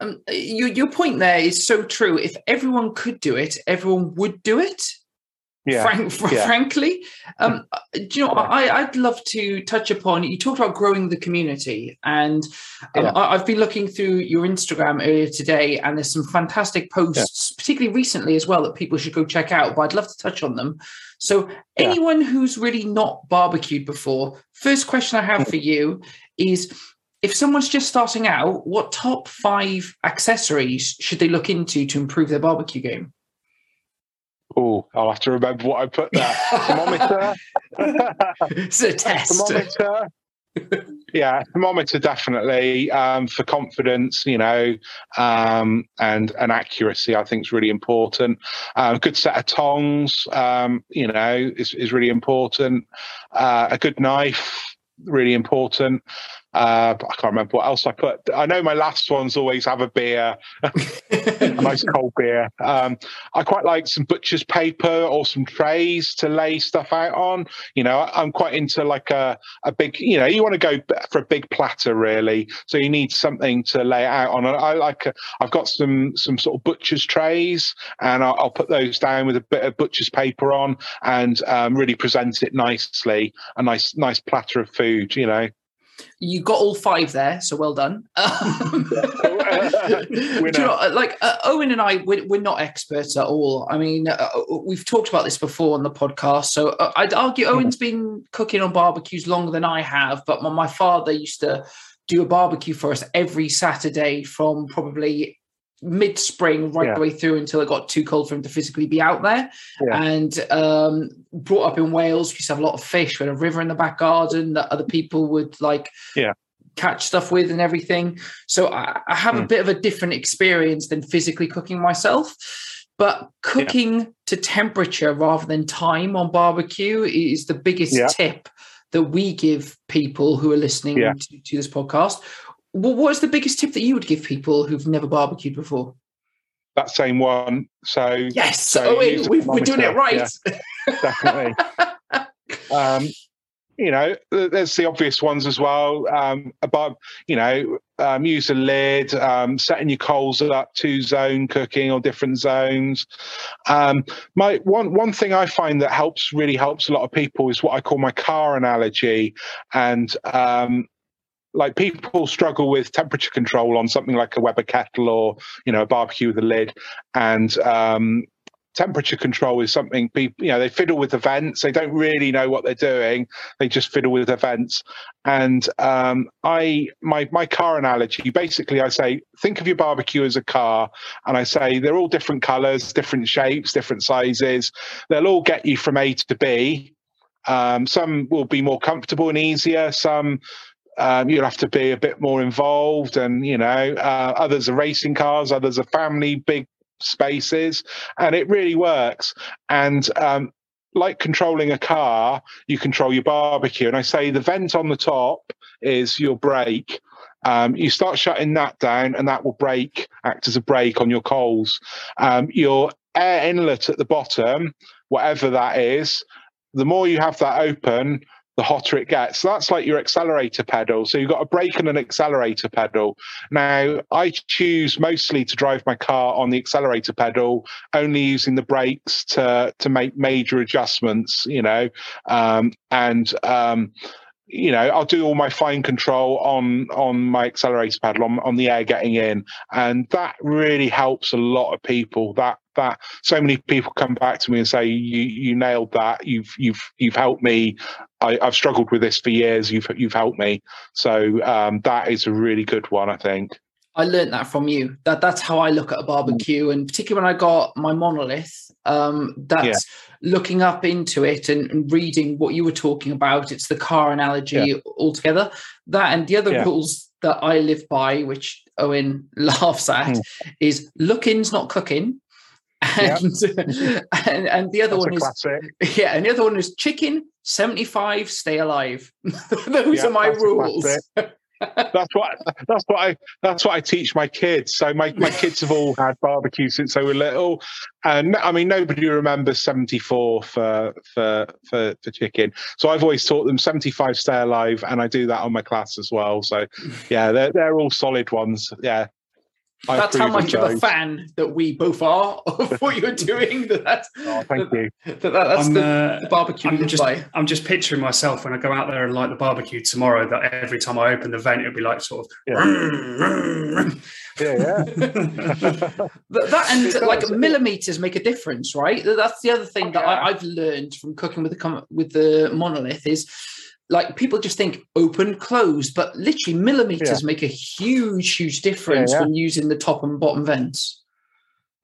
Um, your your point there is so true. If everyone could do it, everyone would do it. Yeah. Frank, yeah. Frankly, um, uh, do you know? I, I'd love to touch upon. You talked about growing the community, and um, yeah. I, have been looking through your Instagram earlier today, and there's some fantastic posts, particularly recently as well, that people should go check out. But I'd love to touch on them. So, anyone who's really not barbecued before, first question I have hmm. for you is if someone's just starting out, what top five accessories should they look into to improve their barbecue game? Oh, I'll have to remember what I put there. thermometer. it's a test. Thermometer. yeah, thermometer definitely um, for confidence, you know, um, and and accuracy. I think is really important. A good set of tongs, um, you know, is is really important. Uh, a good knife, really important. Uh, I can't remember what else I put. I know my last ones always have a beer, a nice cold beer. Um, I quite like some butcher's paper or some trays to lay stuff out on. You know, I'm quite into like a, a big, you know, you want to go for a big platter really. So you need something to lay out on. And I like, I've got some, some sort of butcher's trays and I'll, I'll, put those down with a bit of butcher's paper on and um, really present it nicely. A nice, nice platter of food, you know. You got all five there, so well done. Um, you know, like uh, Owen and I, we're, we're, not experts at all. I mean, uh, we've talked about this before on the podcast. So uh, I'd argue Owen's been cooking on barbecues longer than I have, but my, my father used to do a barbecue for us every Saturday from probably mid spring right yeah. the way through until it got too cold for him to physically be out there. Yeah. And um, brought up in Wales, we used to have a lot of fish. We had a river in the back garden that other people would like yeah. catch stuff with and everything. So I, I have mm. a hmm. bit of a different experience than physically cooking myself. But cooking yeah. to temperature rather than time on barbecue is the biggest tip that we give people who are listening to, to this podcast well, what is the biggest tip that you would give people who've never barbecued before? That same one. So yes, so oh, wait, we are doing it right. Yeah, definitely. um, you know, there's the obvious ones as well. Um, about you know, um, use a lid, um, setting your coals up, two zone cooking or different zones. Um, my one one thing I find that helps really helps a lot of people is what I call my car analogy, and um, like people struggle with temperature control on something like a Weber kettle or you know a barbecue with a lid, and um, temperature control is something people you know they fiddle with the vents. They don't really know what they're doing. They just fiddle with the vents. And um, I my my car analogy basically I say think of your barbecue as a car, and I say they're all different colors, different shapes, different sizes. They'll all get you from A to B. Um, some will be more comfortable and easier. Some um, you'll have to be a bit more involved and you know uh, others are racing cars others are family big spaces and it really works. And um, like controlling a car you control your barbecue. And i say the vent on the top is your brake. Um, you start shutting that down and that will break act as a brake on your coals. Um, your air inlet at the bottom whatever that is the more you have that open the hotter it gets. So that's like your accelerator pedal. So you've got a brake and an accelerator pedal. Now, I choose mostly to drive my car on the accelerator pedal, only using the brakes to to make major adjustments, you know, um, and um, you know i'll do all my fine control on on my accelerator pedal on, on the air getting in. And that really helps a lot of people. That that so many people come back to me and say you you nailed that. You've you've you've helped me. I, have struggled with this for years. You've you've helped me. So um, that is a really good one i think I learned that from you. That that's how I look at a barbecue, and particularly when I got my monolith, um, that's yeah. looking up into it and, and, reading what you were talking about. It's the car analogy yeah. altogether. That and the other yeah. rules that I live by, which Owen laughs at, mm. is look-ins, not cooking. And, and, and the other that's one is yeah, and the other one is chicken seventy five, stay alive. Those are my rules that's what that's what I that's what I teach my kids. So my, my kids have all had barbecue since they were little, and I mean nobody remembers seventy four for for for for chicken. So I've always taught them seventy five stay alive, and I do that on my class as well. So yeah, they're they're all solid ones. Yeah, I that's how much of, of, a fan that we both are of what you're doing. That that's, oh, thank that, you. That, that's the, uh, the, barbecue. I'm just, I'm just picturing myself when I go out there and light the barbecue tomorrow. That every time I open the vent, it'll be like sort of. Yeah, yeah. yeah. that and like millimeters make a difference, right? That's the other thing that I, I've learned from cooking with the with the monolith is like people just think open, closed, but literally millimeters yeah. make a huge, huge difference yeah, yeah. when using the top and bottom vents.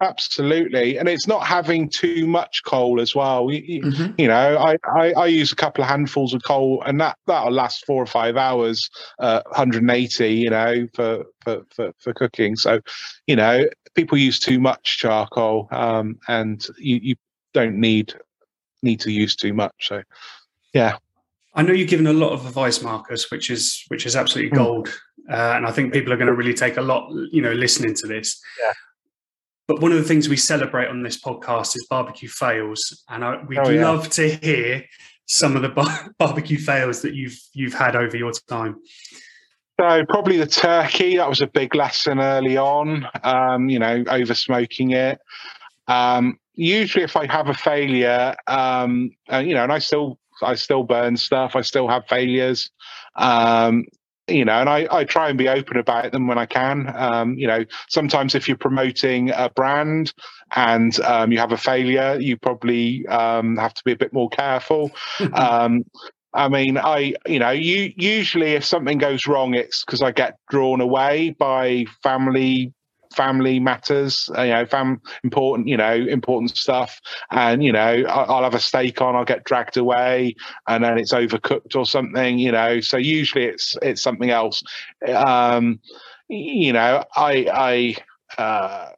Absolutely, and it's not having too much coal as well. You, mm-hmm. you know, I, I, I use a couple of handfuls of coal, and that that'll last four or five hours, uh, 180. You know, for, for for for cooking. So, you know, people use too much charcoal, um, and you, you don't need need to use too much. So, yeah. I know you've given a lot of advice, Marcus, which is which is absolutely hmm. gold, uh, and I think people are going to really take a lot, you know, listening to this. Yeah. But one of the things we celebrate on this podcast is barbecue fails, and I, we'd oh, yeah. love to hear some of the bar- barbecue fails that you've you've had over your time. So probably the turkey. That was a big lesson early on. Um, you know, over smoking it. Um, usually, if I have a failure, um, uh, you know, and I still I still burn stuff. I still have failures. Um, you know, and I, I try and be open about them when I can. Um, you know, sometimes if you're promoting a brand and um, you have a failure, you probably um, have to be a bit more careful. um, I mean, I, you know, you usually if something goes wrong, it's because I get drawn away by family family matters, uh, you know, fam important, you know, important stuff. And you know, I'll have a steak on, I'll get dragged away, and then it's overcooked or something, you know. So usually it's it's something else. Um, you know, I I. Uh,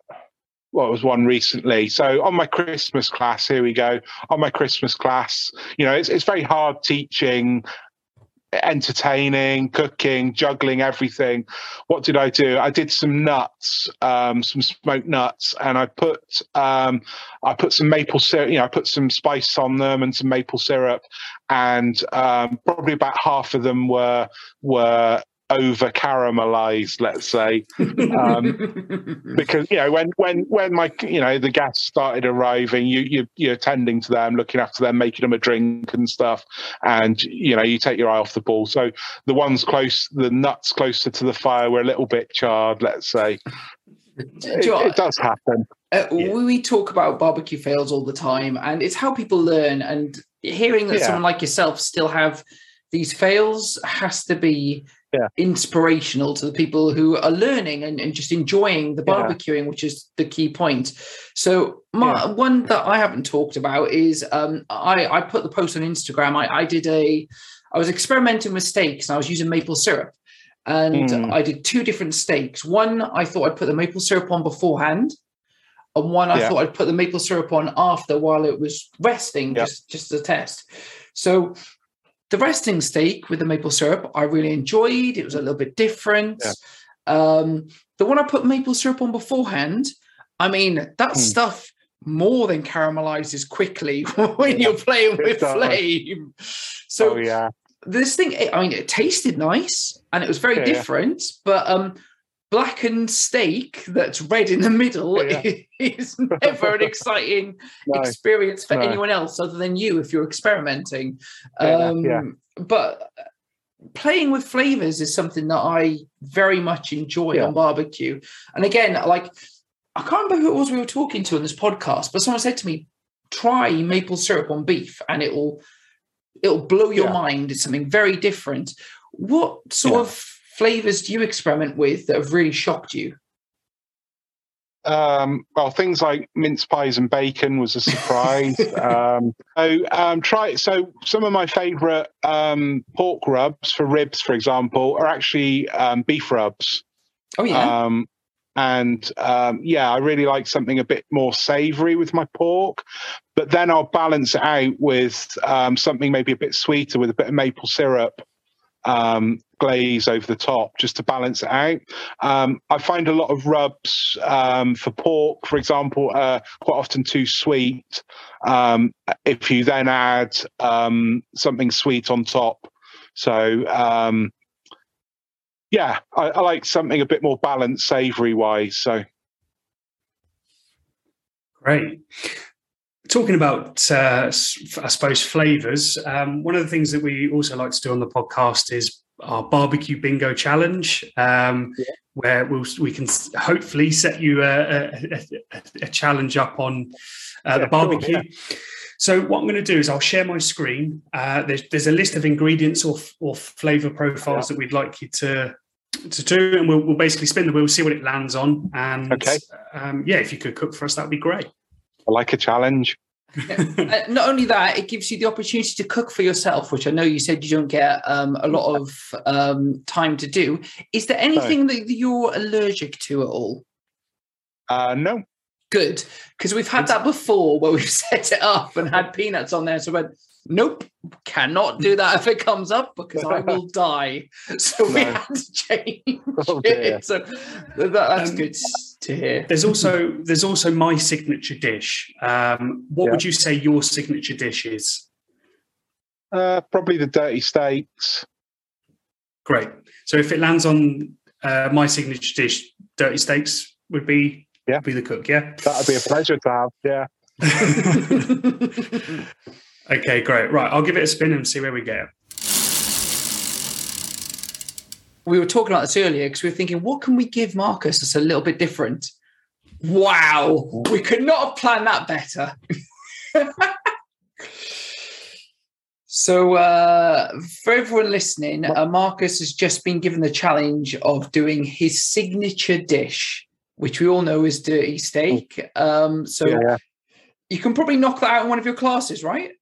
well, was one recently. So on my Christmas class, here we go. On my Christmas class, you know, it's it's very hard teaching entertaining, cooking, juggling everything. What did I do? I did some nuts, um, some smoked nuts, and I put um, I put some maple syrup. You know, I put some spice on them and some maple syrup, and um, probably about half of them were were over caramelized, let's say, um, because you know when when when my you know the guests started arriving, you you you're attending to them, looking after them, making them a drink and stuff, and you know you take your eye off the ball. So the ones close, the nuts closer to the fire were a little bit charred, let's say. It, it, does happen. Uh, yeah. We talk about barbecue fails all the time, and it's how people learn. And hearing that yeah. someone like yourself still have these fails has to be yeah. inspirational to the people who are learning and, and just enjoying the barbecuing, yeah. which is the key point. So, my, yeah. one that I haven't talked about is um, I, I put the post on Instagram. I, I did a, I was experimenting with steaks and I was using maple syrup. And mm. I did two different steaks. One, I thought I'd put the maple syrup on beforehand, and one I thought I'd put the maple syrup on after while it was resting, just just as a test. So the resting steak with the maple syrup, I really enjoyed. It was a little bit different. Yeah. Um, the one I put maple syrup on beforehand, I mean, that mm. stuff more than caramelizes quickly when you're playing with flame. So oh, yeah. this thing, I mean, it tasted nice and it was very yeah, different, yeah. but um, blackened steak that's red in the middle yeah. is never an exciting no, experience for no. anyone else other than you if you're experimenting. Yeah, um, yeah. But playing with flavors is something that I very much enjoy yeah. on barbecue. And again, like I can't remember who it was we were talking to on this podcast, but someone said to me, "Try maple syrup on beef, and it will it'll blow your mind. It's something very different." What sort of flavors do you experiment with that have really shocked you? Um, well, things like mince pies and bacon was a surprise. um, so, um, try so some of my favourite um, pork rubs for ribs, for example, are actually um, beef rubs. Oh yeah. Um, and yeah, I really like something a bit more savoury with my pork, but then I'll balance it out with something maybe a bit sweeter with a bit of maple syrup um, glaze over the top just to balance it out. Um, I find a lot of rubs um, for pork, for example, uh, quite often too sweet. Um, if you then add um, something sweet on top, so um, yeah, I, I, like something a bit more balanced, savoury wise. So great talking about, uh, I suppose, flavors, um, one of the things that we also like to do on the podcast is our barbecue bingo challenge, um, yeah. where we'll, we can hopefully set you a, a, a challenge up on uh, yeah, the barbecue. Cool, yeah. So what I'm going to do is I'll share my screen. Uh, there's, there's a list of ingredients or, or flavor profiles that we'd like you to to do, and we'll, we'll basically spin the wheel, see what it lands on, and okay. um, yeah, if you could cook for us, that'd be great. I like a challenge. uh, not only that, it gives you the opportunity to cook for yourself, which I know you said you don't get um, a lot of um, time to do. Is there anything that you're allergic to at all? Uh, no. Good, because we've had that before where we've set it up and had peanuts on there. So I went, nope, cannot do that if it comes up because I will die. So no. we had to change oh, it. So that, that's um, good to hear. There's also there's also my signature dish. Um, what yeah. would you say your signature dish is? Uh, probably the dirty steaks. Great. So if it lands on uh, my signature dish, dirty steaks would be yeah. be the cook. Yeah, that'd be a pleasure to have. Yeah. okay, great. Right, I'll give it a spin and see where we get. we were talking about this earlier because we were thinking, what can we give Marcus that's a little bit different? Wow, we could not have planned that better. so, uh, for everyone listening, uh, Marcus has just been given the challenge of doing his signature dish, which we all know is dirty steak. Um, so, yeah. you can probably knock that out in one of your classes, right?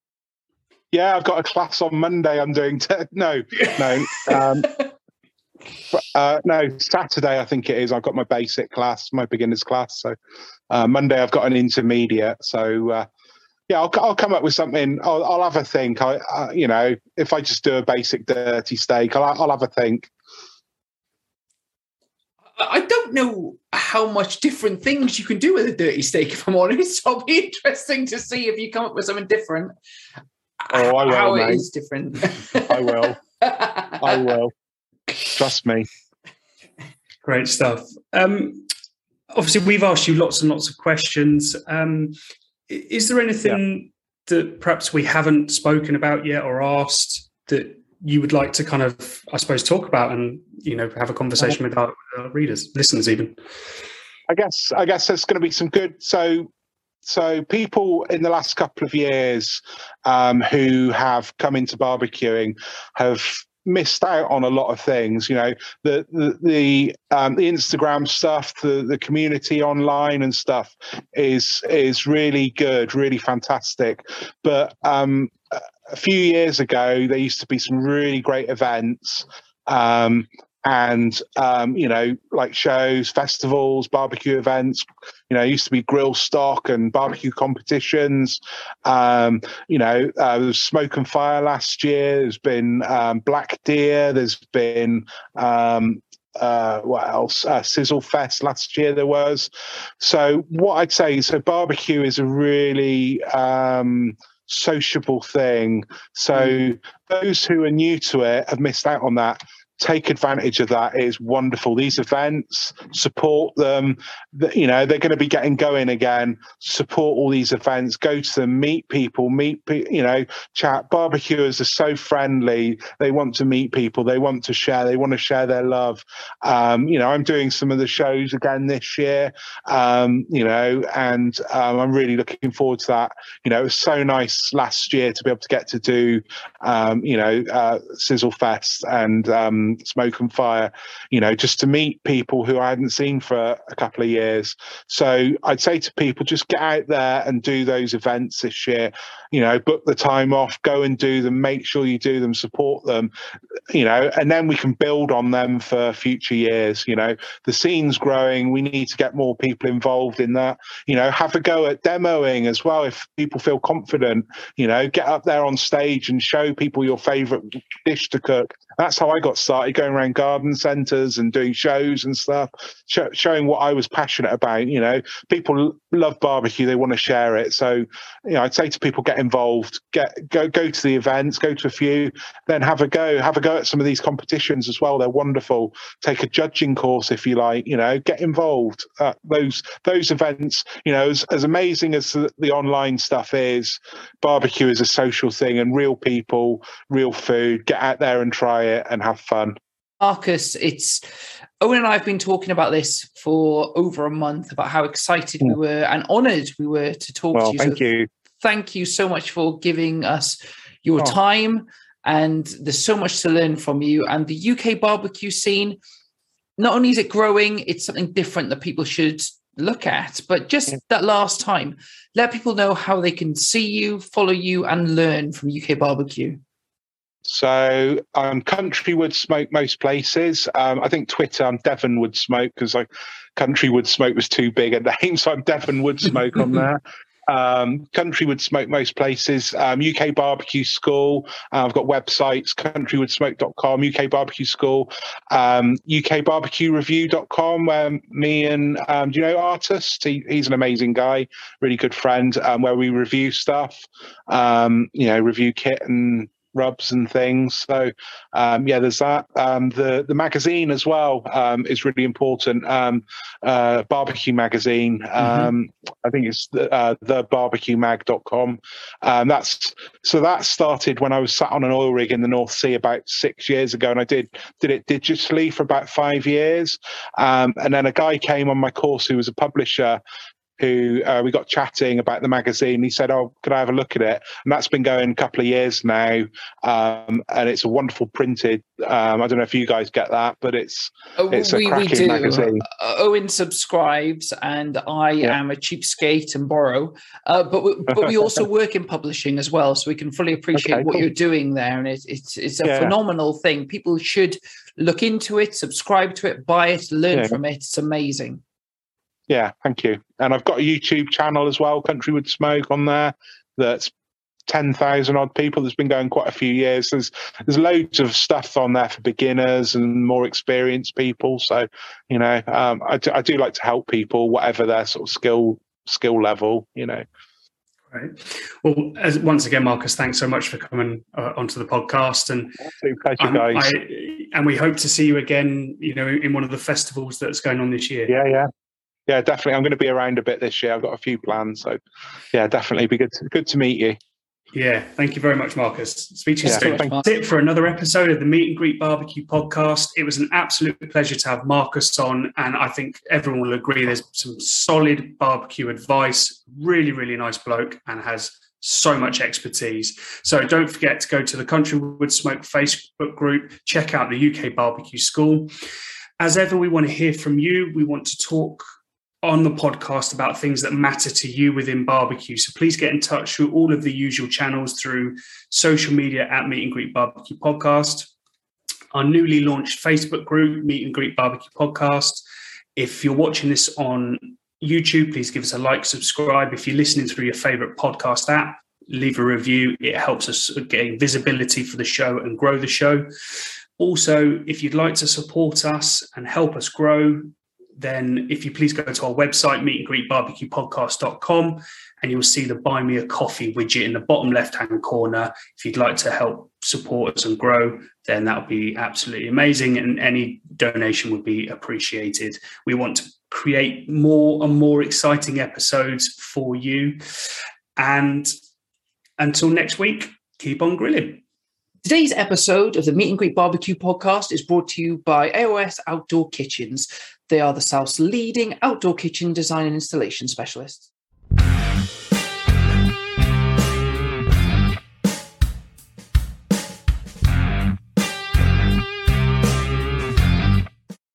Yeah, I've got a class on Monday. I'm doing te- no, no. Um, uh, no, Saturday I think it is. I've got my basic class, my beginners class. So uh, Monday I've got an intermediate. So uh, yeah, I'll, I'll come up with something. I'll, I'll have a think. I, uh, you know, if I just do a basic dirty steak, I'll, I'll have a think. I don't know how much different things you can do with a dirty steak. If I'm honest, it'll be interesting to see if you come up with something different. Oh, I will. How mate. it is different. I will. I will. Trust me. Great stuff. Um, obviously, we've asked you lots and lots of questions. Um, is there anything yeah. that perhaps we haven't spoken about yet or asked that you would like to kind of, I suppose, talk about and you know have a conversation with our, our readers, listeners, even? I guess I guess there's going to be some good. So so people in the last couple of years um, who have come into barbecuing have missed out on a lot of things. You know, the the the, um, the Instagram stuff, the the community online and stuff is is really good, really fantastic. But um, a few years ago, there used to be some really great events. Um, and um, you know, like shows, festivals, barbecue events. You know, used to be Grillstock and barbecue competitions. Um, you know, uh, there was Smoke and Fire last year. There's been um, Black Deer. There's been um, uh, what else? Uh, Sizzle Fest last year there was. So what I'd say, is, so barbecue is a really um, sociable thing. So mm. those who are new to it have missed out on that take advantage of that. It's wonderful. These events, support them. You know, they're going to be getting going again. Support all these events. Go to them, meet people, meet, you know, chat. Barbecuers are so friendly. They want to meet people. They want to share. They want to share their love. Um, you know, I'm doing some of the shows again this year, um, you know, and um, I'm really looking forward to that. You know, it was so nice last year to be able to get to do, um, you know, uh, Sizzle Fest and, um, smoke and fire, you know, just to meet people who I hadn't seen for a couple of years. So I'd say to people, just get out there and do those events this year. You know, book the time off, go and do them, make sure you do them, support them, you know, and then we can build on them for future years. You know, the scene's growing. We need to get more people involved in that. You know, have a go at demoing as well if people feel confident. You know, get up there on stage and show people your favorite dish to cook. That's how I got started going around garden centers and doing shows and stuff, sh- showing what I was passionate about. You know, people love barbecue; they want to share it. So, you know, I'd say to people, get involved, get go go to the events, go to a few, then have a go, have a go at some of these competitions as well. They're wonderful. Take a judging course if you like. You know, get involved. Uh, those those events, you know, as, as amazing as the, the online stuff is, barbecue is a social thing, and real people, real food. Get out there and try it and have fun. Marcus, it's Owen and I have been talking about this for over a month about how excited we hmm. were and honoured we were to talk well, to you. Thank so you. Thank you so much for giving us your oh. time. And there's so much to learn from you. And the UK barbecue scene, not only is it growing, it's something different that people should look at. But just yeah. that last time, let people know how they can see you, follow you, and learn from UK barbecue. So I'm Country Wood Smoke most places. Um, I think Twitter, I'm Devon Wood Smoke because like Country Wood Smoke was too big a name, so I'm Devon Wood Smoke on there. Um, Country Wood Smoke most places. Um, UK Barbecue School. Uh, I've got websites, countrywoodsmoke.com, UK Barbecue School, um, UKBarbecueReview.com, where me and, um, do you know Artist? He, he's an amazing guy, really good friend, um, where we review stuff, um, you know, review kit and rubs and things. So um, yeah, there's that. Um, the the magazine as well um, is really important. Um, uh, barbecue magazine. Mm-hmm. Um, I think it's the, uh, thebarbecuemag.com. Um, that's so that started when I was sat on an oil rig in the North Sea about six years ago, and I did did it digitally for about five years. Um, and then a guy came on my course who was a publisher who uh, we got chatting about the magazine. He said, "Oh, could I have a look at it?" And that's been going a couple of years now, um, and it's a wonderful printed. Um, I don't know if you guys get that, but it's oh, it's a we, cracking we do. magazine. Owen subscribes, and I yeah. am a cheapskate and borrow. Uh, but we, but we also work in publishing as well, so we can fully appreciate okay, what cool. you're doing there, and it, it's it's a yeah. phenomenal thing. People should look into it, subscribe to it, buy it, learn yeah. from it. It's amazing. Yeah, thank you. And I've got a YouTube channel as well, Countrywood Smoke, on there. That's ten thousand odd people. That's been going quite a few years. There's there's loads of stuff on there for beginners and more experienced people. So you know, um, I, do, I do like to help people, whatever their sort of skill skill level. You know. Right. Well, as, once again, Marcus, thanks so much for coming uh, onto the podcast, and pleasure, um, guys. I, and we hope to see you again. You know, in one of the festivals that's going on this year. Yeah, yeah, yeah, definitely. I'm going to be around a bit this year. I've got a few plans, so yeah, definitely be good. To, good to meet you. Yeah, thank you very much, Marcus. Speak to you yeah, soon. That's it for another episode of the Meet and Greet Barbecue podcast. It was an absolute pleasure to have Marcus on, and I think everyone will agree there's some solid barbecue advice. Really, really nice bloke, and has so much expertise. So don't forget to go to the Countrywood Smoke Facebook group, check out the UK Barbecue School. As ever, we want to hear from you. We want to talk on the podcast about things that matter to you within barbecue. So please get in touch through all of the usual channels through social media at Meet and Greet Barbecue Podcast, our newly launched Facebook group, Meet and Greet Barbecue Podcast. If you're watching this on YouTube, please give us a like, subscribe. If you're listening through your favorite podcast app, leave a review. It helps us gain visibility for the show and grow the show. Also, if you'd like to support us and help us grow, then if you please go to our website, meetandgreetbarbecuepodcast.com, and you'll see the buy me a coffee widget in the bottom left hand corner. If you'd like to help support us and grow, then that would be absolutely amazing. And any donation would be appreciated. We want to create more and more exciting episodes for you. And until next week, keep on grilling. Today's episode of the Meet and Greet Barbecue podcast is brought to you by AOS Outdoor Kitchens. They are the South's leading outdoor kitchen design and installation specialists.